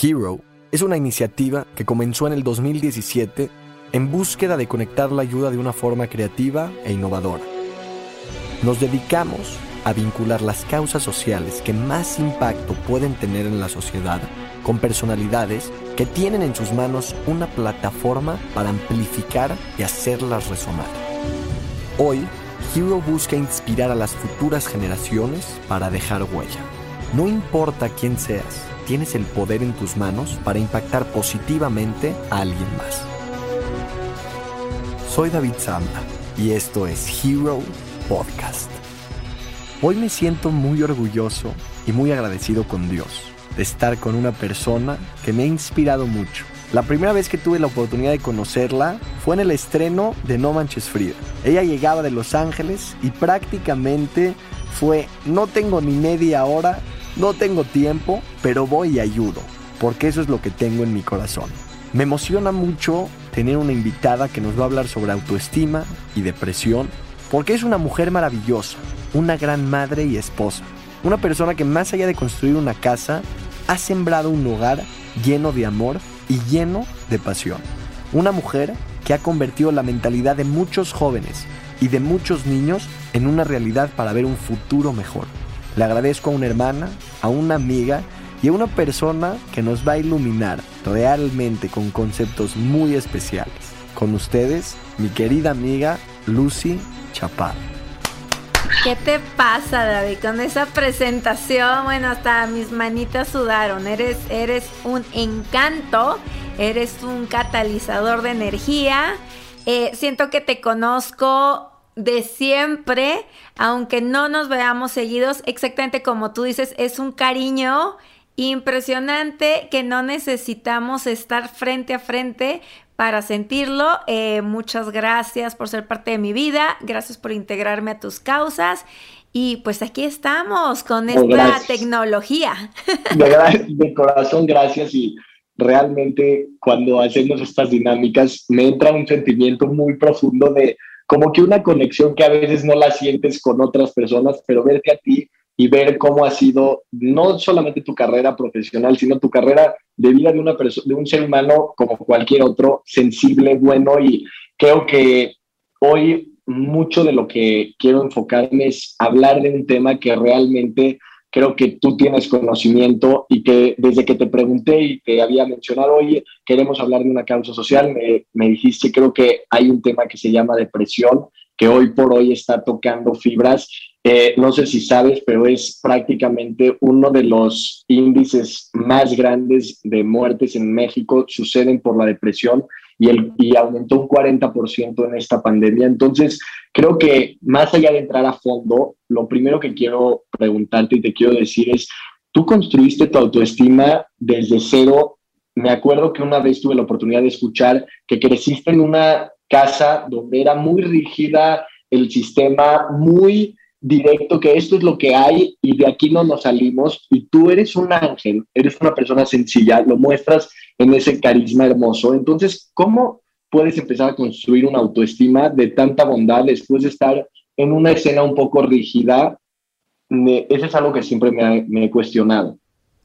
Hero es una iniciativa que comenzó en el 2017 en búsqueda de conectar la ayuda de una forma creativa e innovadora. Nos dedicamos a vincular las causas sociales que más impacto pueden tener en la sociedad con personalidades que tienen en sus manos una plataforma para amplificar y hacerlas resonar. Hoy, Hero busca inspirar a las futuras generaciones para dejar huella. No importa quién seas, tienes el poder en tus manos para impactar positivamente a alguien más. Soy David Zamba y esto es Hero Podcast. Hoy me siento muy orgulloso y muy agradecido con Dios de estar con una persona que me ha inspirado mucho. La primera vez que tuve la oportunidad de conocerla fue en el estreno de No Manches Frida. Ella llegaba de Los Ángeles y prácticamente fue, no tengo ni media hora, no tengo tiempo, pero voy y ayudo, porque eso es lo que tengo en mi corazón. Me emociona mucho tener una invitada que nos va a hablar sobre autoestima y depresión, porque es una mujer maravillosa, una gran madre y esposa, una persona que más allá de construir una casa, ha sembrado un hogar lleno de amor y lleno de pasión. Una mujer que ha convertido la mentalidad de muchos jóvenes y de muchos niños en una realidad para ver un futuro mejor. Le agradezco a una hermana, a una amiga y a una persona que nos va a iluminar realmente con conceptos muy especiales. Con ustedes, mi querida amiga Lucy Chaparro. ¿Qué te pasa, David? Con esa presentación, bueno, hasta mis manitas sudaron. Eres, eres un encanto, eres un catalizador de energía. Eh, siento que te conozco de siempre, aunque no nos veamos seguidos, exactamente como tú dices, es un cariño impresionante que no necesitamos estar frente a frente para sentirlo. Eh, muchas gracias por ser parte de mi vida, gracias por integrarme a tus causas. Y pues aquí estamos con esta tecnología. De, de corazón, gracias. Y realmente cuando hacemos estas dinámicas me entra un sentimiento muy profundo de como que una conexión que a veces no la sientes con otras personas, pero verte a ti y ver cómo ha sido no solamente tu carrera profesional, sino tu carrera de vida de, una de un ser humano como cualquier otro, sensible, bueno, y creo que hoy mucho de lo que quiero enfocarme es hablar de un tema que realmente creo que tú tienes conocimiento y que desde que te pregunté y te había mencionado, oye, queremos hablar de una causa social, me, dijiste, creo que hay un tema que se llama depresión, que hoy por hoy está tocando fibras eh, no sé si sabes, pero es prácticamente uno de los índices más grandes de muertes en México suceden por la depresión y, el, y aumentó un 40% en esta pandemia. Entonces, creo que más allá de entrar a fondo, lo primero que quiero preguntarte y te quiero decir es, tú construiste tu autoestima desde cero. Me acuerdo que una vez tuve la oportunidad de escuchar que creciste en una casa donde era muy rígida el sistema, muy directo que esto es lo que hay y de aquí no nos salimos y tú eres un ángel, eres una persona sencilla, lo muestras en ese carisma hermoso. Entonces, ¿cómo puedes empezar a construir una autoestima de tanta bondad después de estar en una escena un poco rígida? Eso es algo que siempre me, me he cuestionado.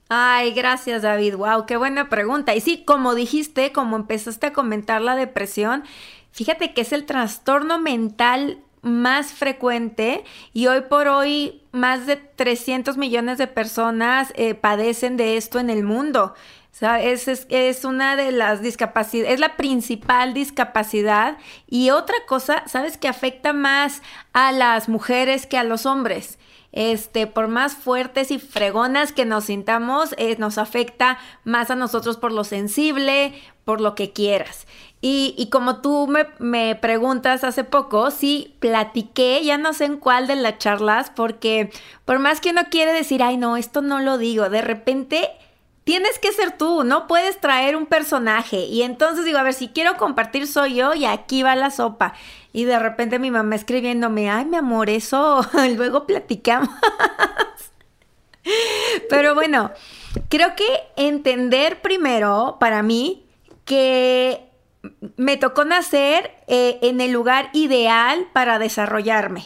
Ay, gracias David. Wow, qué buena pregunta. Y sí, como dijiste, como empezaste a comentar la depresión, fíjate que es el trastorno mental más frecuente y hoy por hoy más de 300 millones de personas eh, padecen de esto en el mundo. Es, es, una de las discapacidades, es la principal discapacidad. Y otra cosa, ¿sabes? Que afecta más a las mujeres que a los hombres. Este, por más fuertes y fregonas que nos sintamos, eh, nos afecta más a nosotros por lo sensible, por lo que quieras. Y, como tú me, preguntas hace poco, sí, platiqué, ya no sé en cuál de las charlas, porque por más que uno quiere decir, ay, no, esto no lo digo, de repente tienes que ser tú, no puedes traer un personaje. Y entonces digo, a ver, si quiero compartir soy yo y aquí va la sopa. Y de repente mi mamá escribiéndome, ay, mi amor, eso luego platicamos. Pero bueno, creo que entender primero para mí que me tocó nacer eh, en el lugar ideal para desarrollarme.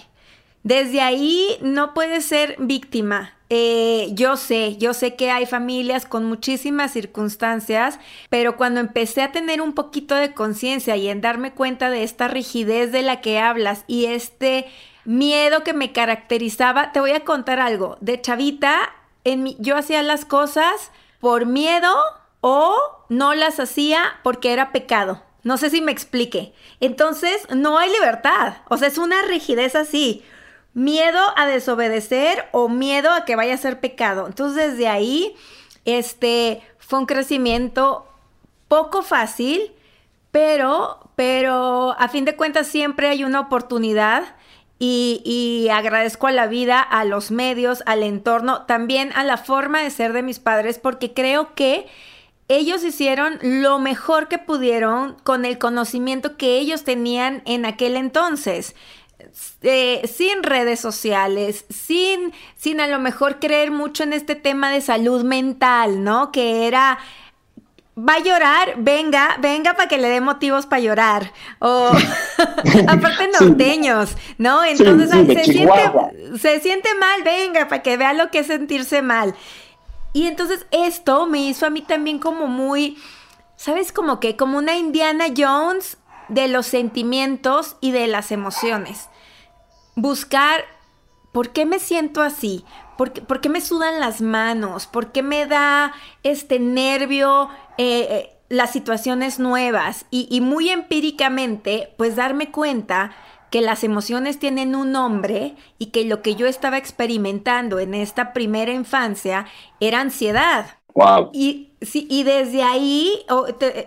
Desde ahí no puedes ser víctima. Eh, yo sé, yo sé que hay familias con muchísimas circunstancias, pero cuando empecé a tener un poquito de conciencia y en darme cuenta de esta rigidez de la que hablas y este miedo que me caracterizaba, te voy a contar algo. De chavita, yo hacía las cosas por miedo o no las hacía porque era pecado. No sé si me explique. Entonces, no hay libertad. O sea, es una rigidez así miedo a desobedecer o miedo a que vaya a ser pecado. Entonces desde ahí, este, fue un crecimiento poco fácil, pero, pero a fin de cuentas siempre hay una oportunidad y, y, agradezco a la vida, a los medios, al entorno, también a la forma de ser de mis padres, porque creo que ellos hicieron lo mejor que pudieron con el conocimiento que ellos tenían en aquel entonces. Eh, sin redes sociales, sin, sin a lo mejor creer mucho en este tema de salud mental, ¿no? Que era va a llorar, venga, venga para que le dé motivos para llorar. O aparte norteños, ¿no? Entonces se, siente, se siente mal, venga, para que vea lo que es sentirse mal. Y entonces esto me hizo a mí también como muy, ¿sabes? Como que, como una Indiana Jones de los sentimientos y de las emociones buscar por qué me siento así, por qué, me sudan las manos, por qué me da este nervio eh, eh, las situaciones nuevas y, muy empíricamente, pues darme cuenta que las emociones tienen un nombre y que lo que yo estaba experimentando en esta primera infancia era ansiedad. Wow. Y, sí, y desde ahí,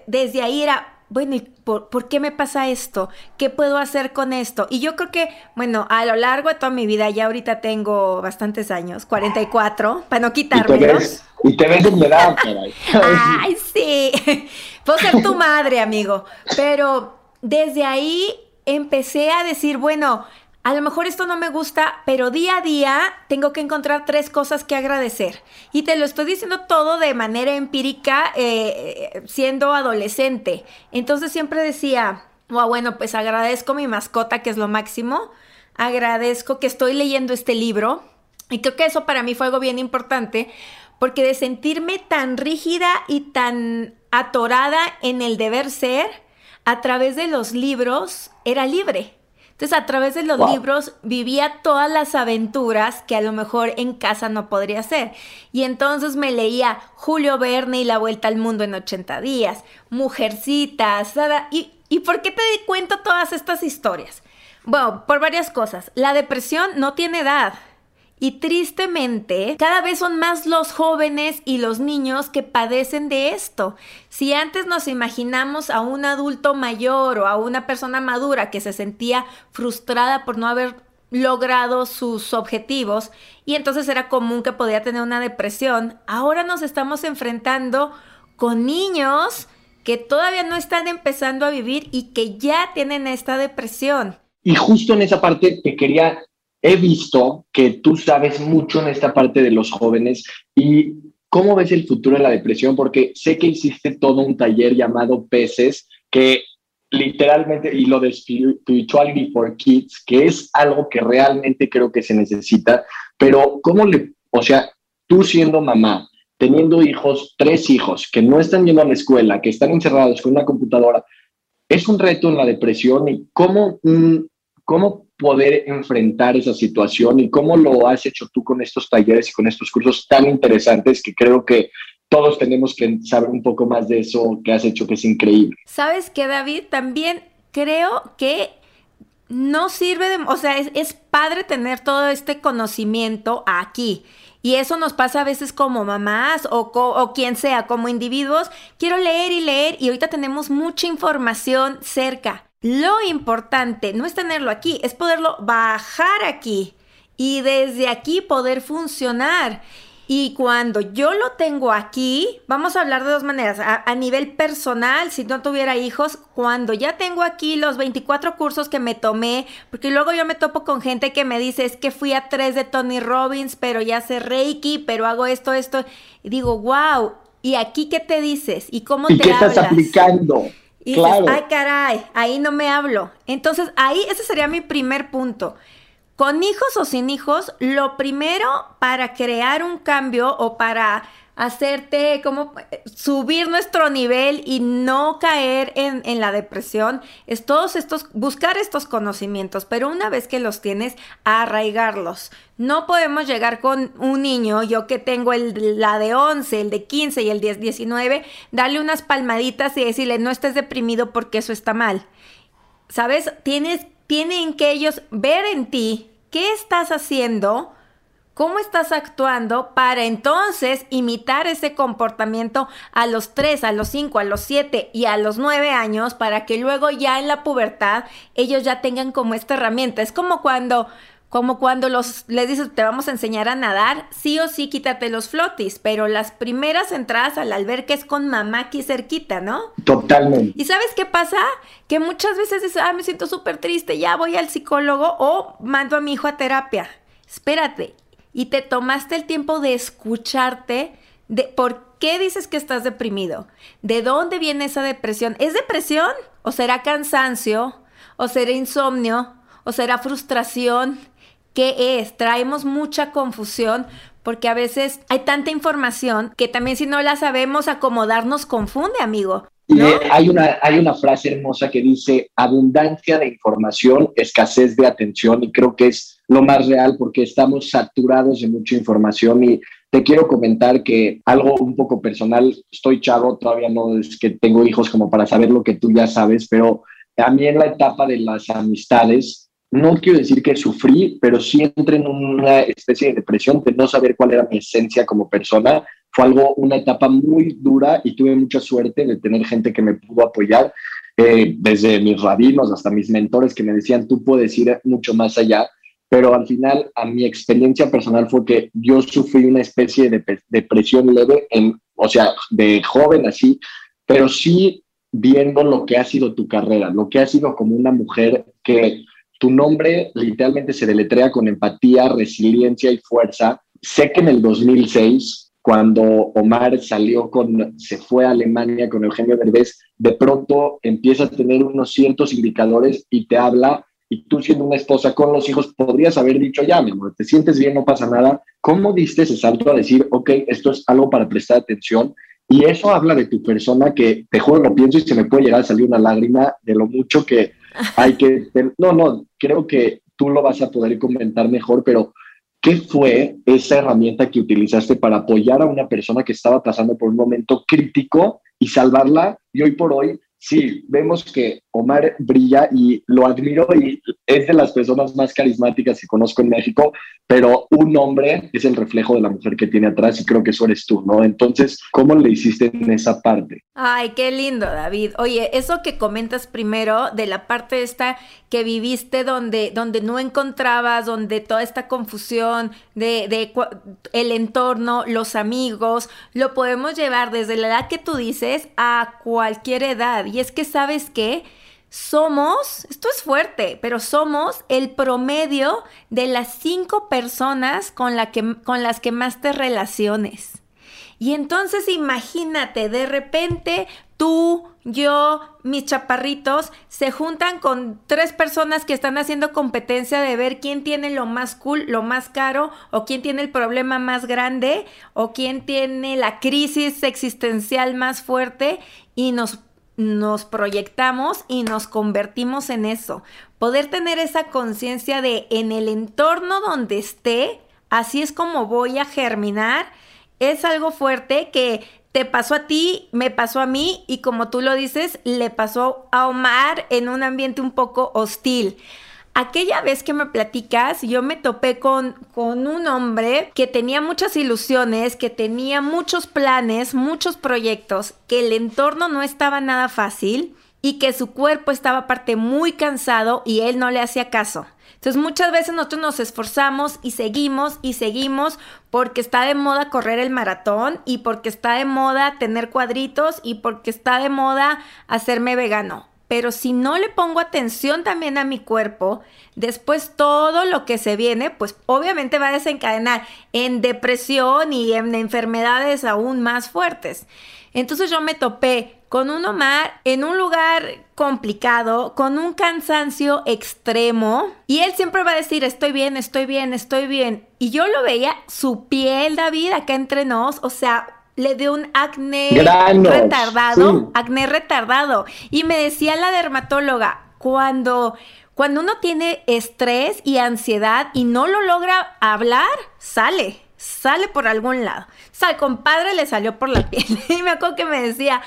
desde ahí era, bueno, ¿y por, qué me pasa esto? ¿Qué puedo hacer con esto? Y yo creo que, bueno, a lo largo de toda mi vida, ya ahorita tengo bastantes años, 44, para no quitármelos. Y te ves, en mi edad, caray. Ay, sí. Puedo ser tu madre, amigo. Pero desde ahí empecé a decir, bueno, a lo mejor esto no me gusta, pero día a día tengo que encontrar tres cosas que agradecer. Y te lo estoy diciendo todo de manera empírica, eh, siendo adolescente. Entonces siempre decía, bueno, pues agradezco mi mascota, que es lo máximo. Agradezco que estoy leyendo este libro. Y creo que eso para mí fue algo bien importante, porque de sentirme tan rígida y tan atorada en el deber ser, a través de los libros era libre entonces, a través de los libros vivía todas las aventuras que a lo mejor en casa no podría hacer. Y entonces me leía Julio Verne y La Vuelta al Mundo en 80 días, Mujercitas, ¿Y, ¿y por qué te cuento todas estas historias? Bueno, por varias cosas. La depresión no tiene edad. Y tristemente, cada vez son más los jóvenes y los niños que padecen de esto. Si antes nos imaginamos a un adulto mayor o a una persona madura que se sentía frustrada por no haber logrado sus objetivos y entonces era común que podía tener una depresión, ahora nos estamos enfrentando con niños que todavía no están empezando a vivir y que ya tienen esta depresión. Y justo en esa parte te quería he visto que tú sabes mucho en esta parte de los jóvenes y cómo ves el futuro de la depresión, porque sé que hiciste todo un taller llamado Peces, que literalmente, y lo de Spirituality for Kids, que es algo que realmente creo que se necesita, pero ¿cómo le, o sea, tú siendo mamá, teniendo hijos, tres hijos, que no están yendo a la escuela, que están encerrados con una computadora, es un reto en la depresión y cómo, cómo poder enfrentar esa situación y cómo lo has hecho tú con estos talleres y con estos cursos tan interesantes que creo que todos tenemos que saber un poco más de eso que has hecho, que es increíble. ¿Sabes qué, David? También creo que no sirve de, o sea, es, padre tener todo este conocimiento aquí. Y eso nos pasa a veces como mamás o, o, quien sea, como individuos. Quiero leer y leer y ahorita tenemos mucha información cerca. Lo importante no es tenerlo aquí, es poderlo bajar aquí y desde aquí poder funcionar. Y cuando yo lo tengo aquí, vamos a hablar de dos maneras. A, nivel personal, si no tuviera hijos, cuando ya tengo aquí los 24 cursos que me tomé, porque luego yo me topo con gente que me dice, es que fui a tres de Tony Robbins, pero ya sé Reiki, pero hago esto, esto. Y digo, wow, ¿y aquí qué te dices? ¿Y cómo ¿Y te qué estás aplicando? Y dices, ay caray, ahí no me hablo. Entonces ahí ese sería mi primer punto. con hijos o sin hijos, lo primero para crear un cambio o para hacerte como subir nuestro nivel y no caer en, en, la depresión, es todos estos, buscar estos conocimientos, pero una vez que los tienes, arraigarlos. No podemos llegar con un niño, yo que tengo el, la de 11, el de 15 y el de 19, darle unas palmaditas y decirle, no estés deprimido porque eso está mal. ¿Sabes? Tienes, tienen que ellos ver en ti qué estás haciendo cómo estás actuando para entonces imitar ese comportamiento a los 3, a los 5, a los 7 y a los 9 años para que luego ya en la pubertad ellos ya tengan como esta herramienta. Es como cuando como cuando los les dices te vamos a enseñar a nadar, sí o sí quítate los flotis, pero las primeras entradas al albergue es con mamá aquí cerquita, ¿no? Totalmente. ¿Y sabes qué pasa? Que muchas veces dices, ah, me siento súper triste, ya voy al psicólogo o mando a mi hijo a terapia. Espérate, y te tomaste el tiempo de escucharte de por qué dices que estás deprimido, de dónde viene esa depresión. ¿Es depresión o será cansancio o será insomnio o será frustración? ¿Qué es? Traemos mucha confusión porque a veces hay tanta información que también si no la sabemos acomodar nos confunde, amigo. Y hay, una, hay una frase hermosa que dice, abundancia de información, escasez de atención, y creo que es lo más real porque estamos saturados de mucha información y te quiero comentar que algo un poco personal, estoy chavo, todavía no es que tengo hijos como para saber lo que tú ya sabes, pero a mí en la etapa de las amistades, no quiero decir que sufrí, pero sí entré en una especie de depresión de no saber cuál era mi esencia como persona. Fue algo, una etapa muy dura y tuve mucha suerte de tener gente que me pudo apoyar, eh, desde mis rabinos hasta mis mentores que me decían, tú puedes ir mucho más allá, pero al final a mi experiencia personal fue que yo sufrí una especie de depresión leve, en, o sea, de joven así, pero sí viendo lo que ha sido tu carrera, lo que ha sido como una mujer que tu nombre literalmente se deletrea con empatía, resiliencia y fuerza. Sé que en el 2006 cuando Omar salió con, se fue a Alemania con Eugenio Derbez, de pronto empieza a tener unos ciertos indicadores y te habla, y tú siendo una esposa con los hijos, podrías haber dicho, ya, mi amor, te sientes bien, no pasa nada. ¿Cómo diste ese salto a decir, ok, esto es algo para prestar atención? Y eso habla de tu persona que, te juro, lo pienso y se me puede llegar a salir una lágrima de lo mucho que hay que... No, no, creo que tú lo vas a poder comentar mejor, pero ¿Qué fue esa herramienta que utilizaste para apoyar a una persona que estaba pasando por un momento crítico y salvarla? Y hoy por hoy sí, vemos que Omar brilla y lo admiro y es de las personas más carismáticas que conozco en México, pero un hombre es el reflejo de la mujer que tiene atrás y creo que eso eres tú, ¿no? Entonces, ¿cómo le hiciste en esa parte? Ay, qué lindo, David. Oye, eso que comentas primero de la parte esta que viviste donde, donde no encontrabas, donde toda esta confusión de, de el entorno, los amigos, lo podemos llevar desde la edad que tú dices a cualquier edad y es que sabes que somos, esto es fuerte, pero somos el promedio de las cinco personas con, las que más te relaciones. Y entonces imagínate, de repente tú, yo, mis chaparritos se juntan con tres personas que están haciendo competencia de ver quién tiene lo más cool, lo más caro, o quién tiene el problema más grande, o quién tiene la crisis existencial más fuerte, y nos nos proyectamos y nos convertimos en eso. Poder tener esa conciencia de en el entorno donde esté, así es como voy a germinar, es algo fuerte que te pasó a ti, me pasó a mí y como tú lo dices, le pasó a Omar en un ambiente un poco hostil. Aquella vez que me platicas, yo me topé con, con un hombre que tenía muchas ilusiones, que tenía muchos planes, muchos proyectos, que el entorno no estaba nada fácil y que su cuerpo estaba aparte muy cansado y él no le hacía caso. Entonces muchas veces nosotros nos esforzamos y seguimos y seguimos porque está de moda correr el maratón y porque está de moda tener cuadritos y porque está de moda hacerme vegano pero si no le pongo atención también a mi cuerpo, después todo lo que se viene, pues obviamente va a desencadenar en depresión y en enfermedades aún más fuertes. Entonces yo me topé con un Omar en un lugar complicado, con un cansancio extremo. Y él siempre va a decir, estoy bien, estoy bien, estoy bien. Y yo lo veía, su piel, David, acá entre nos, o sea, le dio un acné retardado, acné retardado. Y me decía la dermatóloga, cuando, cuando uno tiene estrés y ansiedad y no lo logra hablar, sale, sale por algún lado. O sea, al compadre le salió por la piel. y me acuerdo que me decía,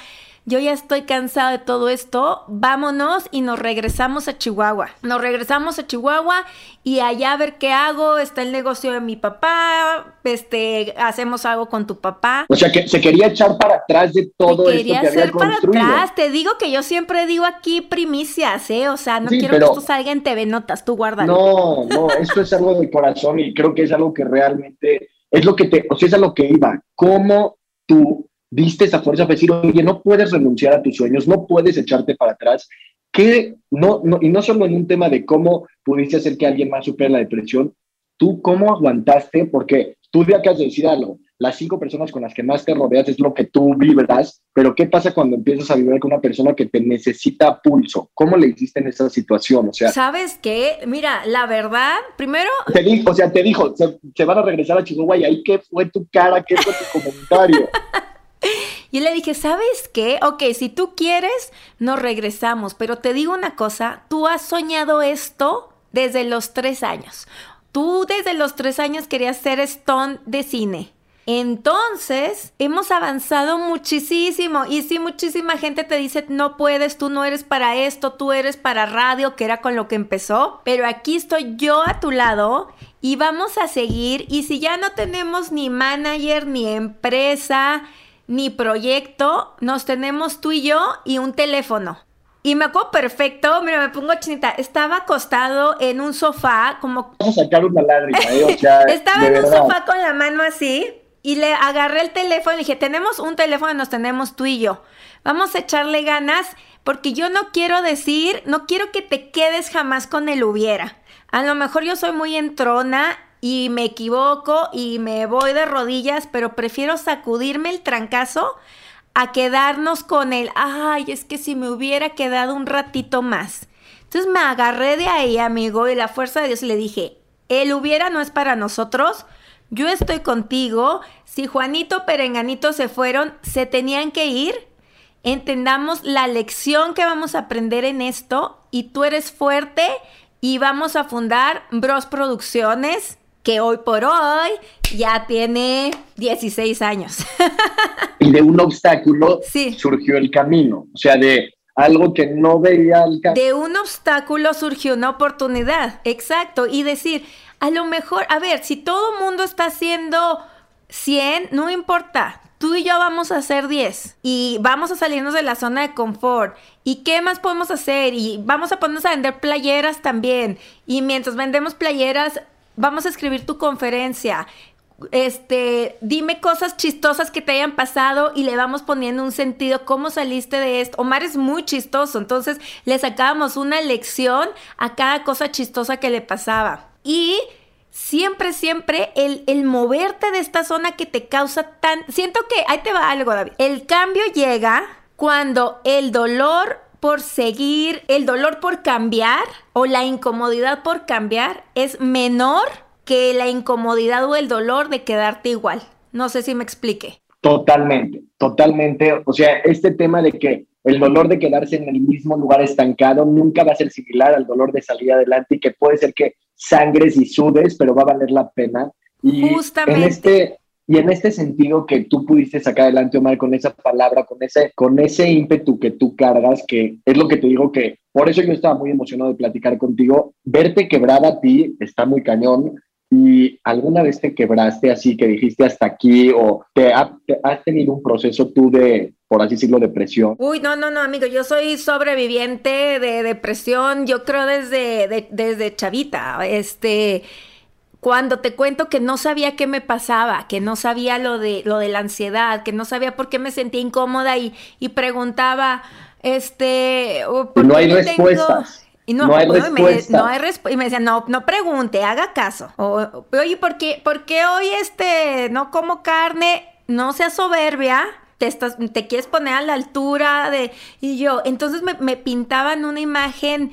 yo ya estoy cansada de todo esto, vámonos y nos regresamos a Chihuahua. Nos regresamos a Chihuahua y allá a ver qué hago, está el negocio de mi papá, este, hacemos algo con tu papá. O sea, que se quería echar para atrás de todo esto que había construido. para atrás, te digo que yo siempre digo aquí primicias, ¿eh? O sea, no quiero que esto salga en TV Notas, tú guárdalo. No, no, esto es algo de corazón y creo que es algo que realmente es lo que te, o sea, es a lo que iba. ¿Cómo tú diste esa fuerza para decir, oye, no puedes renunciar a tus sueños, no puedes echarte para atrás. Que no, no, y no solo en un tema de cómo pudiste hacer que alguien más supere la depresión, tú cómo aguantaste, porque tú ya acabas de decir algo, las cinco personas con las que más te rodeas es lo que tú vibras, pero ¿qué pasa cuando empiezas a vivir con una persona que te necesita pulso? ¿Cómo le hiciste en esa situación? O sea, ¿sabes qué? Mira, la verdad, primero... Te dijo, o sea, te dijo, se, se van a regresar a Chihuahua y ahí qué fue tu cara, qué fue tu comentario. Y le dije, ¿sabes qué? Ok, si tú quieres, nos regresamos, pero te digo una cosa, tú has soñado esto desde los tres años. Tú desde los tres años querías ser Stone de cine. Entonces, hemos avanzado muchísimo. Y si muchísima gente te dice, no puedes, tú no eres para esto, tú eres para radio, que era con lo que empezó. Pero aquí estoy yo a tu lado y vamos a seguir. Y si ya no tenemos ni manager, ni empresa, ni proyecto, nos tenemos tú y yo y un teléfono. Y me acuerdo perfecto, mira, me pongo chinita, estaba acostado en un sofá, como... Vamos a sacar una lágrima, ¿eh? estaba en un sofá con la mano así y le agarré el teléfono y dije, tenemos un teléfono nos tenemos tú y yo. Vamos a echarle ganas porque yo no quiero decir, no quiero que te quedes jamás con el hubiera. A lo mejor yo soy muy entrona y me equivoco y me voy de rodillas, pero prefiero sacudirme el trancazo a quedarnos con el, ay, es que si me hubiera quedado un ratito más. Entonces me agarré de ahí, amigo, y la fuerza de Dios le dije, el hubiera no es para nosotros, yo estoy contigo, si Juanito Perenganito se fueron, se tenían que ir, entendamos la lección que vamos a aprender en esto y tú eres fuerte y vamos a fundar Bros Producciones que hoy por hoy ya tiene 16 años. y de un obstáculo surgió el camino, o sea, de algo que no veía al De un obstáculo surgió una oportunidad, exacto, y decir, a lo mejor, a ver, si todo el mundo está haciendo 100, no importa, tú y yo vamos a hacer 10 y vamos a salirnos de la zona de confort. ¿Y qué más podemos hacer? Y vamos a ponernos a vender playeras también. Y mientras vendemos playeras, vamos a escribir tu conferencia. Este, dime cosas chistosas que te hayan pasado y le vamos poniendo un sentido. ¿Cómo saliste de esto? Omar es muy chistoso, entonces le sacábamos una lección a cada cosa chistosa que le pasaba. Y siempre, siempre el, el, moverte de esta zona que te causa tan... Siento que, ahí te va algo, David. El cambio llega cuando el dolor por seguir, el dolor por cambiar o la incomodidad por cambiar es menor que la incomodidad o el dolor de quedarte igual. No sé si me explique. Totalmente, totalmente. O sea, este tema de que el dolor de quedarse en el mismo lugar estancado nunca va a ser similar al dolor de salir adelante y que puede ser que sangres y sudes, pero va a valer la pena. Y Justamente. En este, y en este sentido que tú pudiste sacar adelante, Omar, con esa palabra, con ese, con ese ímpetu que tú cargas, que es lo que te digo que por eso yo estaba muy emocionado de platicar contigo, verte quebrada a ti está muy cañón. ¿Y alguna vez te quebraste así que dijiste hasta aquí o te, has tenido un proceso tú de, por así decirlo, depresión? Uy, no, no, no, amigo, yo soy sobreviviente de depresión, yo creo desde, desde chavita. Este, cuando te cuento que no sabía qué me pasaba, que no sabía lo de, lo de la ansiedad, que no sabía por qué me sentía incómoda y, y preguntaba, este... no hay respuestas. Y no, hay respuesta. no hay y me decía, no, no pregunte, haga caso. oye, ¿por qué, ¿por qué hoy este no como carne? No sea soberbia, te, estás, te quieres poner a la altura de... Y yo, entonces me, me pintaban una imagen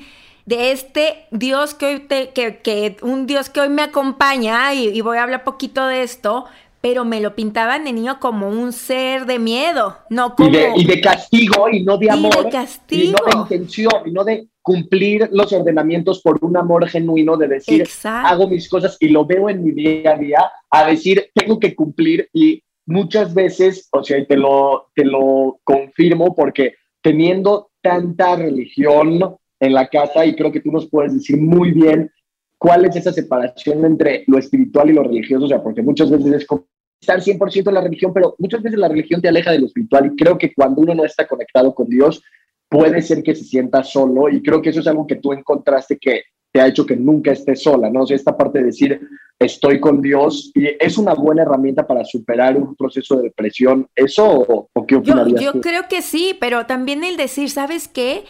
de este Dios que hoy te, que, que un Dios que hoy me acompaña, y, y voy a hablar poquito de esto, pero me lo pintaban de niño como un ser de miedo, no como... Y de, y de castigo, y no de amor. Y de castigo. Y no de intención, y no de cumplir los ordenamientos por un amor genuino de decir, Exacto. hago mis cosas y lo veo en mi día a día, a decir, tengo que cumplir y muchas veces, o sea, y te lo, te lo confirmo porque teniendo tanta religión en la casa, y creo que tú nos puedes decir muy bien cuál es esa separación entre lo espiritual y lo religioso, o sea, porque muchas veces es como estar 100% en la religión, pero muchas veces la religión te aleja de lo espiritual y creo que cuando uno no está conectado con Dios, puede ser que se sienta solo y creo que eso es algo que tú encontraste que te ha hecho que nunca estés sola, ¿no? O sea, esta parte de decir, estoy con Dios, y es una buena herramienta para superar un proceso de depresión. ¿Eso o, o qué Yo, opinarías yo tú? creo que sí, pero también el decir, ¿sabes qué?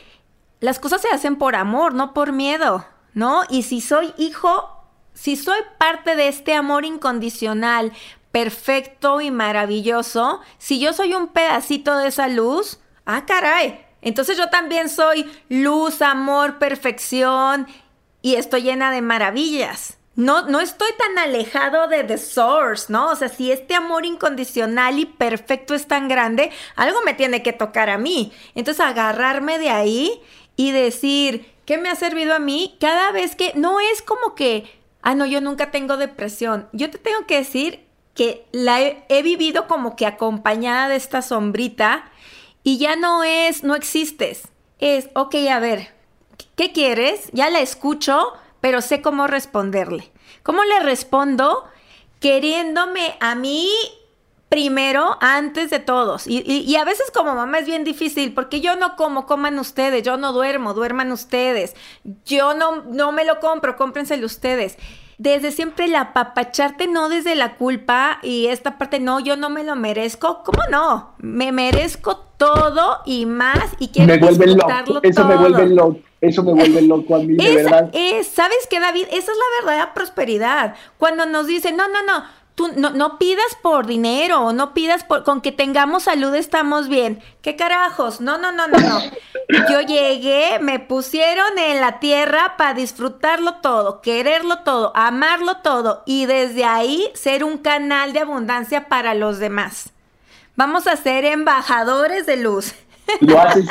Las cosas se hacen por amor, no por miedo, ¿no? Y si soy hijo, si soy parte de este amor incondicional, perfecto y maravilloso, si yo soy un pedacito de esa luz, ah, caray. Entonces yo también soy luz, amor, perfección y estoy llena de maravillas. No, no estoy tan alejado de The Source, ¿no? O sea, si este amor incondicional y perfecto es tan grande, algo me tiene que tocar a mí. Entonces, agarrarme de ahí y decir, ¿qué me ha servido a mí? Cada vez que, no es como que, ah, no, yo nunca tengo depresión. Yo te tengo que decir que la he, he vivido como que acompañada de esta sombrita y ya no es, no existes. Es, ok, a ver, ¿qué quieres? Ya la escucho, pero sé cómo responderle. ¿Cómo le respondo? Queriéndome a mí primero antes de todos. Y, y, y, a veces como mamá es bien difícil porque yo no como, coman ustedes, yo no duermo, duerman ustedes, yo no, no me lo compro, cómprenselo ustedes. Desde siempre el apapacharte, no desde la culpa y esta parte, no, yo no me lo merezco. ¿Cómo no? Me merezco todo y más y quiero me vuelve disfrutarlo loco. Eso todo. me vuelve loco. Eso me vuelve loco a mí, de Esa verdad. es, ¿sabes qué, David? Esa es la verdadera prosperidad. Cuando nos dicen, no, no, no, tú no, no pidas por dinero, no pidas por, con que tengamos salud estamos bien. ¿Qué carajos? No, no, no, no, no. Yo llegué, me pusieron en la tierra para disfrutarlo todo, quererlo todo, amarlo todo y desde ahí ser un canal de abundancia para los demás. Vamos a ser embajadores de luz. Lo haces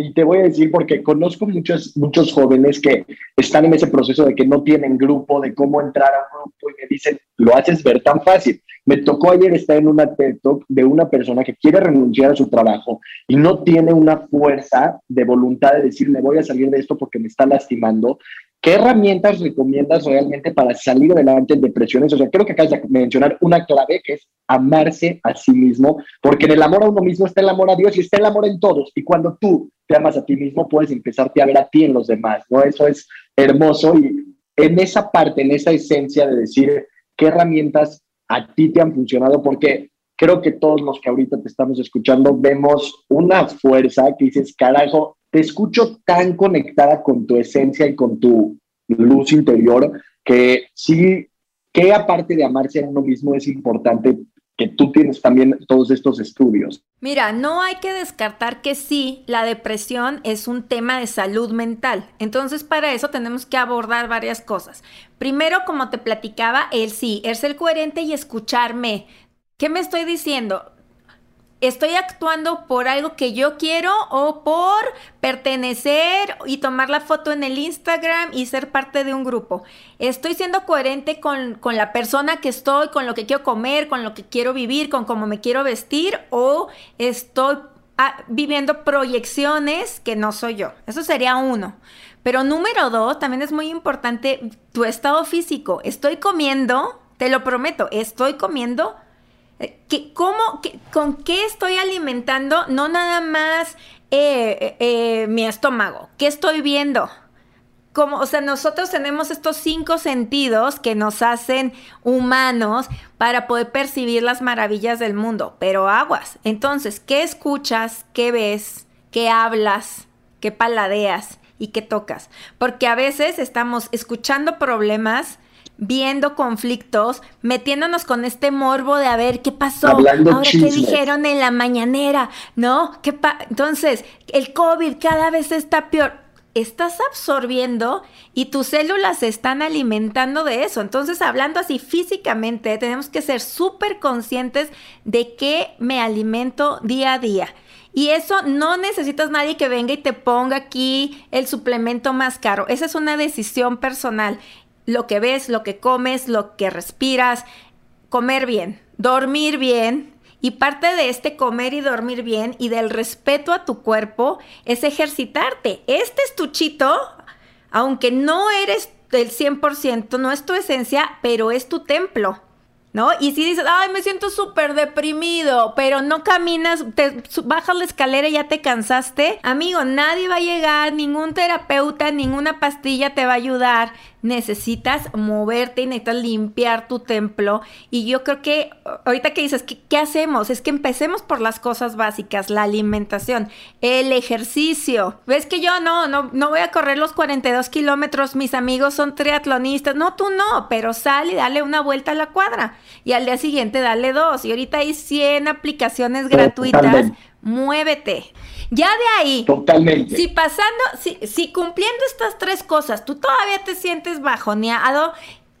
y te voy a decir porque conozco muchos, muchos jóvenes que están en ese proceso de que no tienen grupo, de cómo entrar a un grupo y me dicen, lo haces ver tan fácil. Me tocó ayer estar en una TED Talk de una persona que quiere renunciar a su trabajo y no tiene una fuerza de voluntad de decir, me voy a salir de esto porque me está lastimando. ¿Qué herramientas recomiendas realmente para salir adelante en depresiones? O sea, creo que acabas de mencionar una clave que es amarse a sí mismo, porque en el amor a uno mismo está el amor a Dios y está el amor en todos. Y cuando tú te amas a ti mismo, puedes empezarte a ver a ti en los demás, ¿no? Eso es hermoso y en esa parte, en esa esencia de decir qué herramientas a ti te han funcionado, porque creo que todos los que ahorita te estamos escuchando vemos una fuerza que dices, carajo, te escucho tan conectada con tu esencia y con tu luz interior que sí, que aparte de amarse a uno mismo es importante que tú tienes también todos estos estudios. Mira, no hay que descartar que sí, la depresión es un tema de salud mental. Entonces, para eso tenemos que abordar varias cosas. Primero, como te platicaba, el sí, es ser coherente y escucharme. ¿Qué me estoy diciendo? ¿Estoy actuando por algo que yo quiero o por pertenecer y tomar la foto en el Instagram y ser parte de un grupo? ¿Estoy siendo coherente con, con, la persona que estoy, con lo que quiero comer, con lo que quiero vivir, con cómo me quiero vestir o estoy ah, viviendo proyecciones que no soy yo? Eso sería uno. Pero número dos, también es muy importante tu estado físico. Estoy comiendo, te lo prometo, estoy comiendo que, ¿cómo, que, ¿Con qué estoy alimentando? No nada más eh, eh, mi estómago. ¿Qué estoy viendo? Como, o sea, nosotros tenemos estos cinco sentidos que nos hacen humanos para poder percibir las maravillas del mundo. Pero aguas. Entonces, ¿qué escuchas? ¿Qué ves? ¿Qué hablas? ¿Qué paladeas? ¿Y qué tocas? Porque a veces estamos escuchando problemas, viendo conflictos, metiéndonos con este morbo de a ver qué pasó, Hablando ahora qué chismes. dijeron en la mañanera, ¿no? ¿Qué pa- Entonces, el COVID cada vez está peor. Estás absorbiendo y tus células se están alimentando de eso. Entonces, hablando así físicamente, tenemos que ser súper conscientes de qué me alimento día a día. Y eso no necesitas nadie que venga y te ponga aquí el suplemento más caro. Esa es una decisión personal. Lo que ves, lo que comes, lo que respiras, comer bien, dormir bien. Y parte de este comer y dormir bien y del respeto a tu cuerpo es ejercitarte. Este estuchito, aunque no eres del 100%, no es tu esencia, pero es tu templo. ¿No? Y si dices, ay, me siento súper deprimido, pero no caminas, te bajas la escalera y ya te cansaste. Amigo, nadie va a llegar, ningún terapeuta, ninguna pastilla te va a ayudar. Necesitas moverte y necesitas limpiar tu templo. Y yo creo que ahorita que dices, ¿qué, qué hacemos? Es que empecemos por las cosas básicas, la alimentación, el ejercicio. ¿Ves que yo no, no, no voy a correr los 42 kilómetros? Mis amigos son triatlonistas. No, tú no, pero sal y dale una vuelta a la cuadra. Y al día siguiente dale dos. Y ahorita hay 100 aplicaciones gratuitas. Muévete. Ya de ahí, Totalmente. si pasando, si, si cumpliendo estas tres cosas, tú todavía te sientes bajoneado,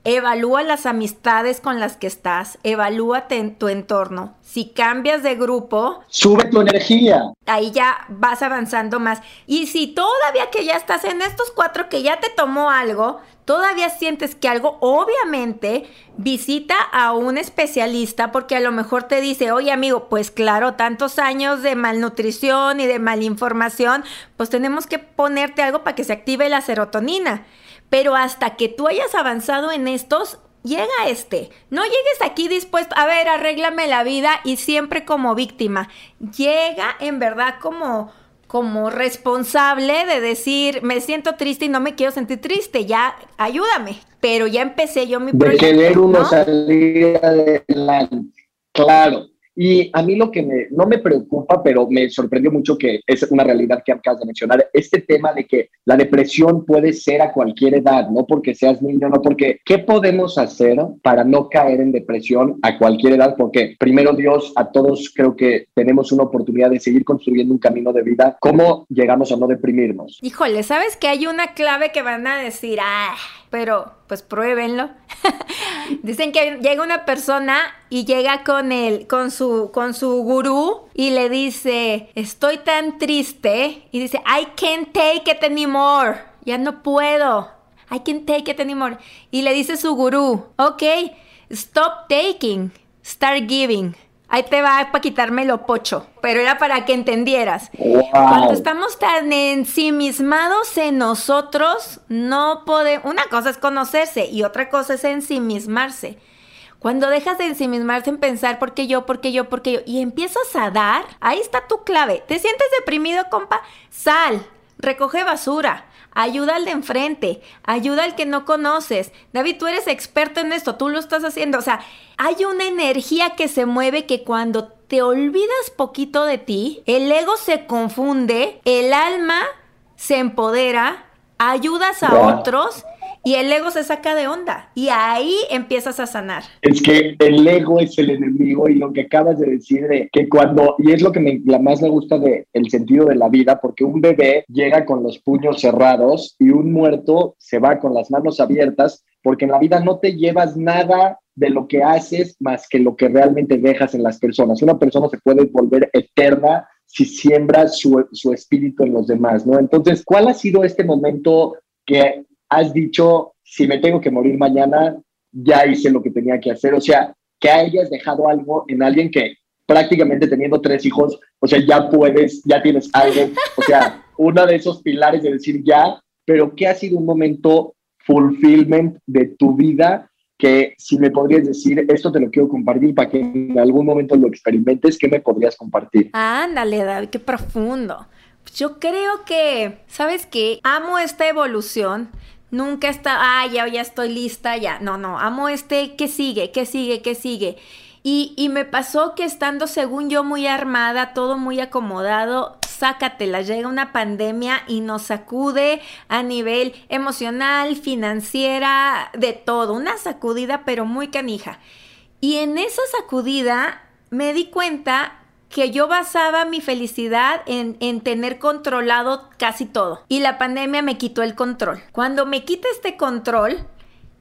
evalúa las amistades con las que estás, evalúate en tu entorno. Si cambias de grupo, Sube tu energía. ahí ya vas avanzando más. Y si todavía que ya estás en estos cuatro que ya te tomó algo, todavía sientes que algo, obviamente, visita a un especialista porque a lo mejor te dice, oye amigo, pues claro, tantos años de malnutrición y de malinformación, pues tenemos que ponerte algo para que se active la serotonina. Pero hasta que tú hayas avanzado en estos, llega este. No llegues aquí dispuesto, a ver, arréglame la vida y siempre como víctima. Llega en verdad como como responsable de decir, me siento triste y no me quiero sentir triste, ya ayúdame. Pero ya empecé yo mi de proyecto. querer uno ¿no? salir adelante. Claro. Y a mí lo que me, no me preocupa, pero me sorprendió mucho que es una realidad que acabas de mencionar, este tema de que la depresión puede ser a cualquier edad, no porque seas niño, no porque, ¿qué podemos hacer para no caer en depresión a cualquier edad? Porque primero Dios, a todos creo que tenemos una oportunidad de seguir construyendo un camino de vida. ¿Cómo llegamos a no deprimirnos? Híjole, ¿sabes que hay una clave que van a decir? Ah, pero pues pruébenlo. Dicen que llega una persona y llega con el, con su, con su gurú y le dice, estoy tan triste. Y dice, I can't take it anymore. Ya no puedo. I can't take it anymore. Y le dice su gurú, ok, stop taking, start giving. Ahí te va para quitarme lo pocho. Pero era para que entendieras. Cuando estamos tan ensimismados en nosotros, no podemos... Una cosa es conocerse y otra cosa es ensimismarse. Cuando dejas de ensimismarse en pensar por qué yo, por qué yo, por qué yo, y empiezas a dar, ahí está tu clave. ¿Te sientes deprimido, compa? Sal, recoge basura, ayuda al de enfrente, ayuda al que no conoces. David, tú eres experto en esto, tú lo estás haciendo. O sea, hay una energía que se mueve que cuando te olvidas poquito de ti, el ego se confunde, el alma se empodera, ayudas a otros y el ego se saca de onda. Y ahí empiezas a sanar. Es que el ego es el enemigo y lo que acabas de decir de que cuando, y es lo que me, la más me gusta de el sentido de la vida, porque un bebé llega con los puños cerrados y un muerto se va con las manos abiertas, porque en la vida no te llevas nada de lo que haces más que lo que realmente dejas en las personas. Una persona se puede volver eterna si siembras su, su espíritu en los demás, ¿no? Entonces, ¿cuál ha sido este momento que has dicho, si me tengo que morir mañana, ya hice lo que tenía que hacer? O sea, que hayas dejado algo en alguien que prácticamente teniendo tres hijos, o sea, ya puedes, ya tienes algo, o sea, uno de esos pilares de decir ya, pero ¿qué ha sido un momento fulfillment de tu vida que si me podrías decir, esto te lo quiero compartir para que en algún momento lo experimentes, ¿qué me podrías compartir? Ándale, David, qué profundo. Yo creo que, ¿sabes qué? Amo esta evolución. Nunca está, ah, ya, ya estoy lista, ya. No, no, amo este, ¿qué sigue? ¿Qué sigue? ¿Qué sigue? Y, y me pasó que estando, según yo, muy armada, todo muy acomodado, sácatela, llega una pandemia y nos sacude a nivel emocional, financiera, de todo, una sacudida pero muy canija. Y en esa sacudida me di cuenta que yo basaba mi felicidad en, en, tener controlado casi todo. Y la pandemia me quitó el control. Cuando me quita este control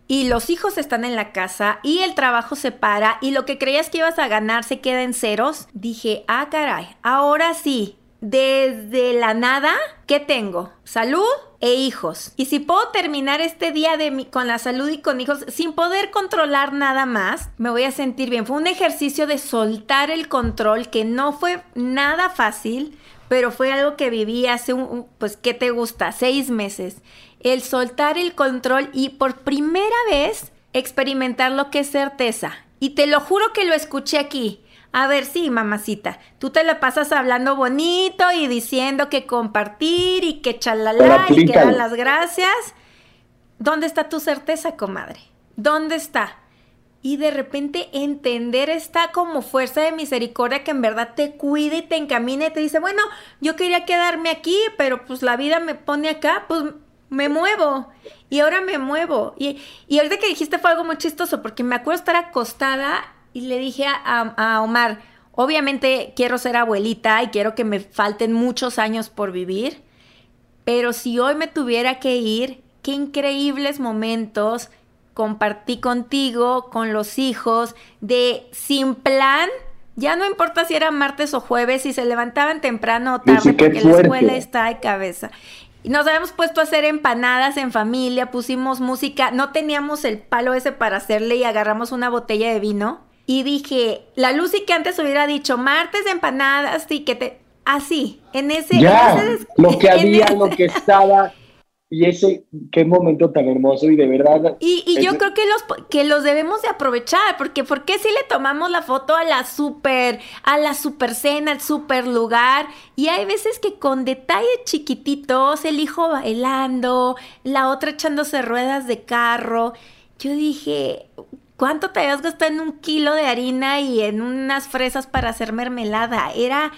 y los hijos están en la casa y el trabajo se para y lo que creías que ibas a ganar se queda en ceros, dije, ah, caray, ahora sí, desde la nada, ¿qué tengo? Salud e hijos. Y si puedo terminar este día de mi, con la salud y con hijos sin poder controlar nada más, me voy a sentir bien. Fue un ejercicio de soltar el control que no fue nada fácil, pero fue algo que viví hace un, pues, ¿qué te gusta? Seis meses. El soltar el control y por primera vez experimentar lo que es certeza. Y te lo juro que lo escuché aquí. A ver, sí, mamacita, tú te la pasas hablando bonito y diciendo que compartir y que chalala y que dar las gracias. ¿Dónde está tu certeza, comadre? ¿Dónde está? Y de repente entender esta como fuerza de misericordia que en verdad te cuida y te encamina y te dice, bueno, yo quería quedarme aquí, pero pues la vida me pone acá, pues me muevo. Y ahora me muevo. Y, y ahorita que dijiste fue algo muy chistoso porque me acuerdo estar acostada y le dije a, Omar, obviamente quiero ser abuelita y quiero que me falten muchos años por vivir, pero si hoy me tuviera que ir, qué increíbles momentos compartí contigo, con los hijos, de sin plan. Ya no importa si era martes o jueves, si se levantaban temprano o tarde, porque la escuela está de cabeza. Nos habíamos puesto a hacer empanadas en familia, pusimos música, no teníamos el palo ese para hacerle y agarramos una botella de vino y dije, la Lucy que antes hubiera dicho martes de empanadas y que te... Así, en ese... Ya, lo que había, lo que estaba... Y ese, qué momento tan hermoso y de verdad. Y, y yo creo que los, que los debemos de aprovechar, porque ¿por qué si le tomamos la foto a la super, a la super cena, al super lugar? Y hay veces que con detalles chiquititos, el hijo bailando, la otra echándose ruedas de carro. Yo dije, ¿Cuánto te habías gastado en un kilo de harina y en unas fresas para hacer mermelada? Era,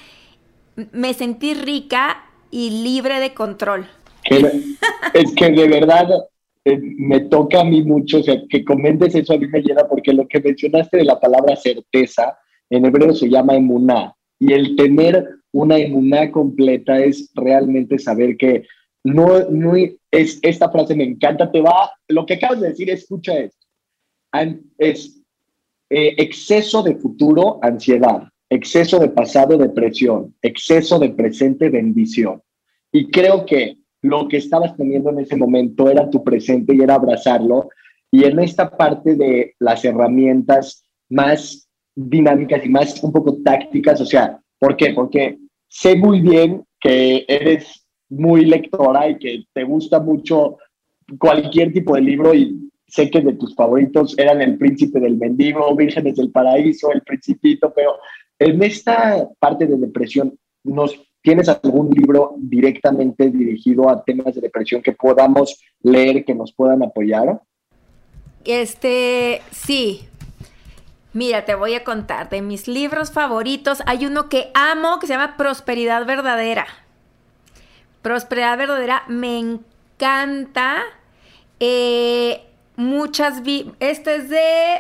me sentí rica y libre de control. es que de verdad eh, me toca a mí mucho, o sea, que comentes eso a mí me llena porque lo que mencionaste de la palabra certeza, en hebreo se llama emuná, y el tener una emuná completa es realmente saber que no, no es, esta frase me encanta, te va, lo que acabas de decir, escucha esto es eh, exceso de futuro, ansiedad, exceso de pasado, depresión, exceso de presente, bendición. Y creo que lo que estabas teniendo en ese momento era tu presente y era abrazarlo. Y en esta parte de las herramientas más dinámicas y más un poco tácticas, o sea, ¿por qué? Porque sé muy bien que eres muy lectora y que te gusta mucho cualquier tipo de libro y sé que de tus favoritos eran El Príncipe del Mendigo, Vírgenes del Paraíso, El Principito, pero en esta parte de depresión, ¿nos tienes algún libro directamente dirigido a temas de depresión que podamos leer, que nos puedan apoyar? Este, sí. Mira, te voy a contar de mis libros favoritos. Hay uno que amo que se llama Prosperidad Verdadera. Prosperidad Verdadera me encanta. Eh, muchas... Vi este es de,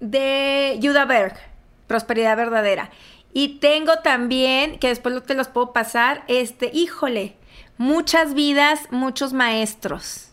de Judah Berg, Prosperidad Verdadera. Y tengo también, que después te los puedo pasar, este, híjole, muchas vidas, muchos maestros.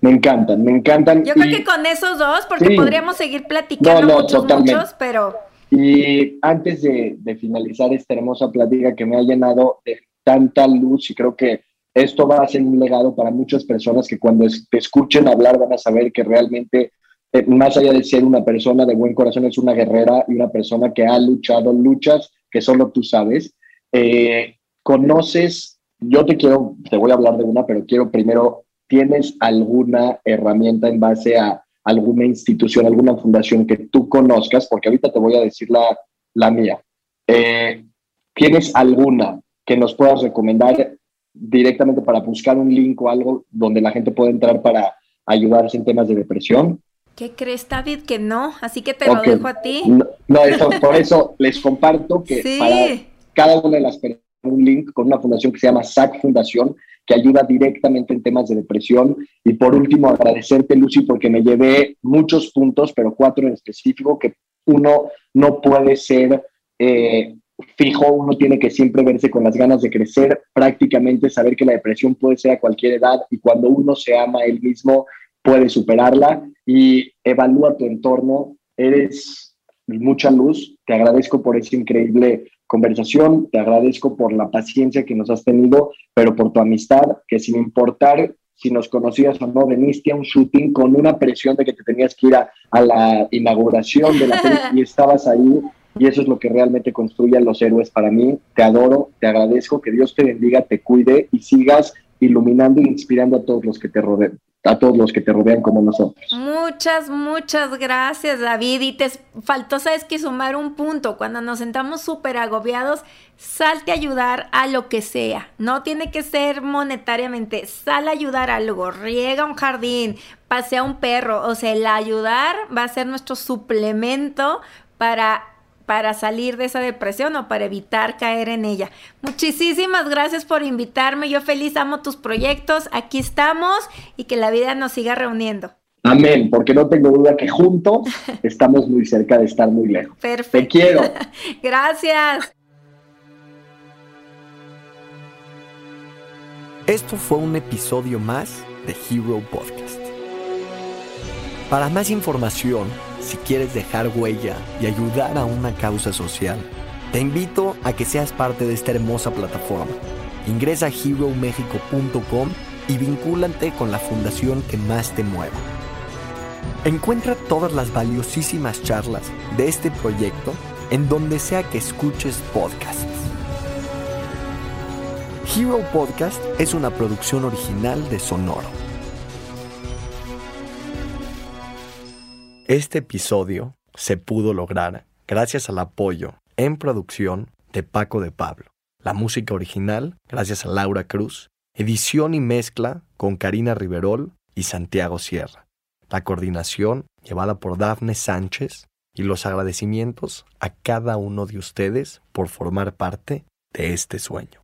Me encantan, me encantan. Yo creo que con esos dos, porque podríamos seguir platicando muchos, muchos, pero... Y antes de, de, finalizar esta hermosa plática que me ha llenado de tanta luz y creo que esto va a ser un legado para muchas personas que cuando te escuchen hablar van a saber que realmente, eh, más allá de ser una persona de buen corazón, es una guerrera y una persona que ha luchado luchas que solo tú sabes. Eh, conoces, yo te quiero, te voy a hablar de una, pero quiero primero, ¿tienes alguna herramienta en base a alguna institución, alguna fundación que tú conozcas? Porque ahorita te voy a decir la, la mía. Eh, ¿Tienes alguna que nos puedas recomendar directamente para buscar un link o algo donde la gente pueda entrar para ayudarse en temas de depresión. ¿Qué crees, David? Que no, así que te lo dejo a ti. No, por eso les comparto que para cada una de las personas un link con una fundación que se llama SAC Fundación, que ayuda directamente en temas de depresión. Y por último, agradecerte, Lucy, porque me llevé muchos puntos, pero cuatro en específico, que uno no puede ser eh, fijo, uno tiene que siempre verse con las ganas de crecer, prácticamente saber que la depresión puede ser a cualquier edad y cuando uno se ama a él mismo puede superarla. Y evalúa tu entorno. Eres mucha luz, te agradezco por esa increíble conversación, te agradezco por la paciencia que nos has tenido, pero por tu amistad, que sin importar si nos conocías o no, veniste a un shooting con una presión de que te tenías que ir a, la inauguración de la película y estabas ahí y eso es lo que realmente construye a los héroes para mí. Te adoro, te agradezco, que Dios te bendiga, te cuide y sigas iluminando e inspirando a todos los que te rodean a todos los que te rodean como nosotros. Muchas, muchas gracias, David. Y te faltó, sabes que sumar un punto. Cuando nos sentamos súper agobiados, salte a ayudar a lo que sea. No tiene que ser monetariamente. Sal a ayudar a algo. Riega un jardín, pasea un perro. O sea, el ayudar va a ser nuestro suplemento para para salir de esa depresión o para evitar caer en ella. Muchísimas gracias por invitarme. Yo feliz amo tus proyectos. Aquí estamos y que la vida nos siga reuniendo. Amén, porque no tengo duda que juntos estamos muy cerca de estar muy lejos. Perfecto. Te quiero. gracias. Esto fue un episodio más de Hero Podcast. Para más información, si quieres dejar huella y ayudar a una causa social, te invito a que seas parte de esta hermosa plataforma. Ingresa a heromexico.com y vincúlate con la fundación que más te mueva. Encuentra todas las valiosísimas charlas de este proyecto en donde sea que escuches podcasts. Hero Podcast es una producción original de Sonoro. Este episodio se pudo lograr gracias al apoyo en producción de Paco de Pablo. La música original gracias a Laura Cruz. Edición y mezcla con Karina Riverol y Santiago Sierra. La coordinación llevada por Dafne Sánchez y los agradecimientos a cada uno de ustedes por formar parte de este sueño.